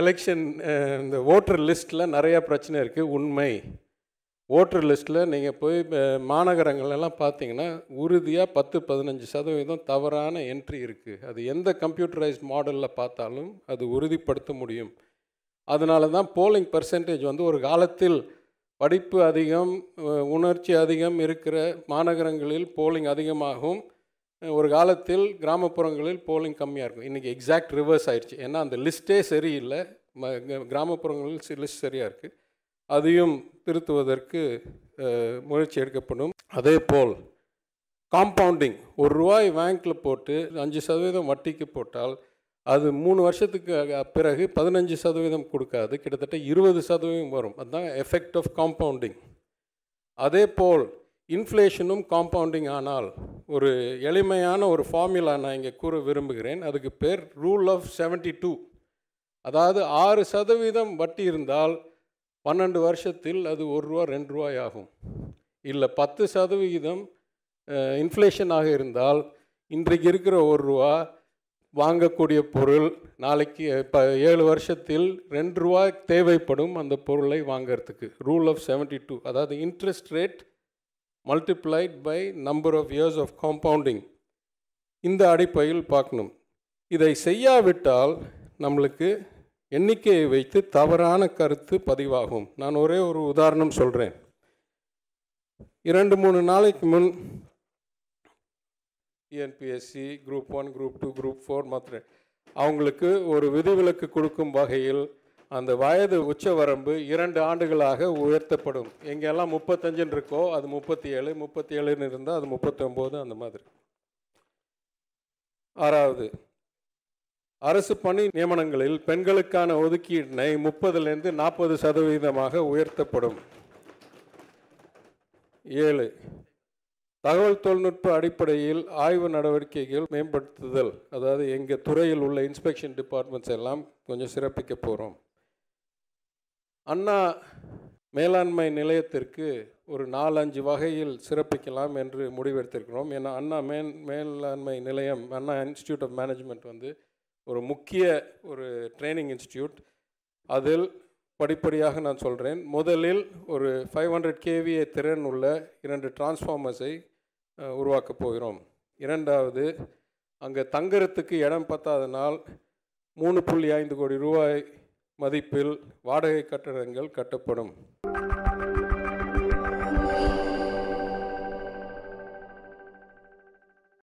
Election இந்த voter லிஸ்ட்டில் நிறையா பிரச்சனை இருக்குது உண்மை. ஓட்டர் லிஸ்ட்டில் நீங்கள் போய் மாநகரங்களெல்லாம் பார்த்தீங்கன்னா உறுதியாக பத்து பதினஞ்சு சதவீதம் தவறான என்ட்ரி இருக்குது அது எந்த கம்ப்யூட்டரைஸ்ட் மாடலில் பார்த்தாலும் அது உறுதிப்படுத்த முடியும். அதனால தான் போலிங் பர்சன்டேஜ் வந்து ஒரு காலத்தில் படிப்பு அதிகம் உணர்ச்சி அதிகம் இருக்கிற மாநகரங்களில் போலிங் அதிகமாகும். ஒரு காலத்தில் கிராமப்புறங்களில் போலிங் கம்மியாக இருக்கும். இன்றைக்கி எக்ஸாக்ட் ரிவர்ஸ் ஆயிடுச்சு ஏன்னா அந்த லிஸ்ட்டே சரியில்லை. ம- கிராமப்புறங்களில் லிஸ்ட் சரியாக இருக்குது அதையும் திருத்துவதற்கு முயற்சி எடுக்கப்படும். அதே போல் காம்பவுண்டிங் ஒரு ரூபாய் பேங்க்கில் போட்டு அஞ்சு சதவீதம் வட்டிக்கு போட்டால் அது மூணு வருஷத்துக்கு பிறகு பதினஞ்சு சதவீதம் கொடுக்காது. கிட்டத்தட்ட இருபது சதவீதம் வரும். அதுதான் எஃபெக்ட் ஆஃப் காம்பவுண்டிங் அதே போல் இன்ஃப்ளேஷனும் காம்பவுண்டிங் ஆனால் ஒரு எளிமையான ஒரு ஃபார்முலா நான் இங்கே கூற விரும்புகிறேன். அதுக்கு பேர் ரூல் ஆஃப் 72 டூ அதாவது ஆறு சதவீதம் வட்டி இருந்தால் பன்னெண்டு வருஷத்தில் அது ஒரு ரூபா ரெண்டு ரூபாய் ஆகும். இல்லை பத்து சதவிகிதம் இன்ஃப்ளேஷனாக இருந்தால் இன்றைக்கு இருக்கிற ஒரு ரூபா வாங்கக்கூடிய பொருள் நாளைக்கு இப்போ ஏழு வருஷத்தில் ரெண்டு ரூபா தேவைப்படும் அந்த பொருளை வாங்கிறதுக்கு. ரூல் ஆஃப் 72 டூ அதாவது interest rate multiplied by number of years of compounding இந்த அடிப்படையில் பார்க்கணும். இதை செய்யாவிட்டால் நம்மளுக்கு எண்ணிக்கையை வைத்து தவறான கருத்து பதிவாகும். நான் ஒரே ஒரு உதாரணம் சொல்கிறேன் இரண்டு மூணு நாளைக்கு முன் TNPSC group one group two group four மாத்திர அவங்களுக்கு ஒரு விதிவிலக்கு கொடுக்கும் வகையில் அந்த வயது உச்ச வரம்பு இரண்டு ஆண்டுகளாக உயர்த்தப்படும். எங்கெல்லாம் முப்பத்தஞ்சுன்னு இருக்கோ அது முப்பத்தி ஏழு முப்பத்தி ஏழுன்னு இருந்தால் அது முப்பத்தொம்போது அந்த மாதிரி. ஆறாவது அரசு பணி நியமனங்களில் பெண்களுக்கான ஒதுக்கீட்டினை முப்பதுலேருந்து நாற்பது சதவீதமாக உயர்த்தப்படும். ஏழு தகவல் தொழில்நுட்ப அடிப்படையில் ஆய்வு நடவடிக்கைகள் மேம்படுத்துதல். அதாவது எங்கள் துறையில் உள்ள இன்ஸ்பெக்ஷன் டிபார்ட்மெண்ட்ஸ் எல்லாம் கொஞ்சம் சிறப்பிக்க போகிறோம் அண்ணா மேலாண்மை நிலையத்திற்கு ஒரு நாலஞ்சு வகையில் சிறப்பிக்கலாம் என்று முடிவெடுத்திருக்கிறோம். ஏன்னா அண்ணா மேன் மேலாண்மை நிலையம் அண்ணா இன்ஸ்டியூட் ஆஃப் மேனேஜ்மெண்ட் வந்து ஒரு முக்கிய ஒரு ட்ரைனிங் இன்ஸ்டியூட் அதில் படிப்படியாக நான் சொல்கிறேன் முதலில் ஒரு ஃபைவ் ஹண்ட்ரட் கேவிஏ திறன் உள்ள இரண்டு டிரான்ஸ்ஃபார்மர்ஸை உருவாக்கப் போகிறோம். இரண்டாவது அங்கே தங்குறதுக்கு இடம் பத்தாதனால் மூணு புள்ளி ஐந்து கோடி ரூபாய் மதிப்பில் வாடகை கட்டடங்கள் கட்டப்படும்.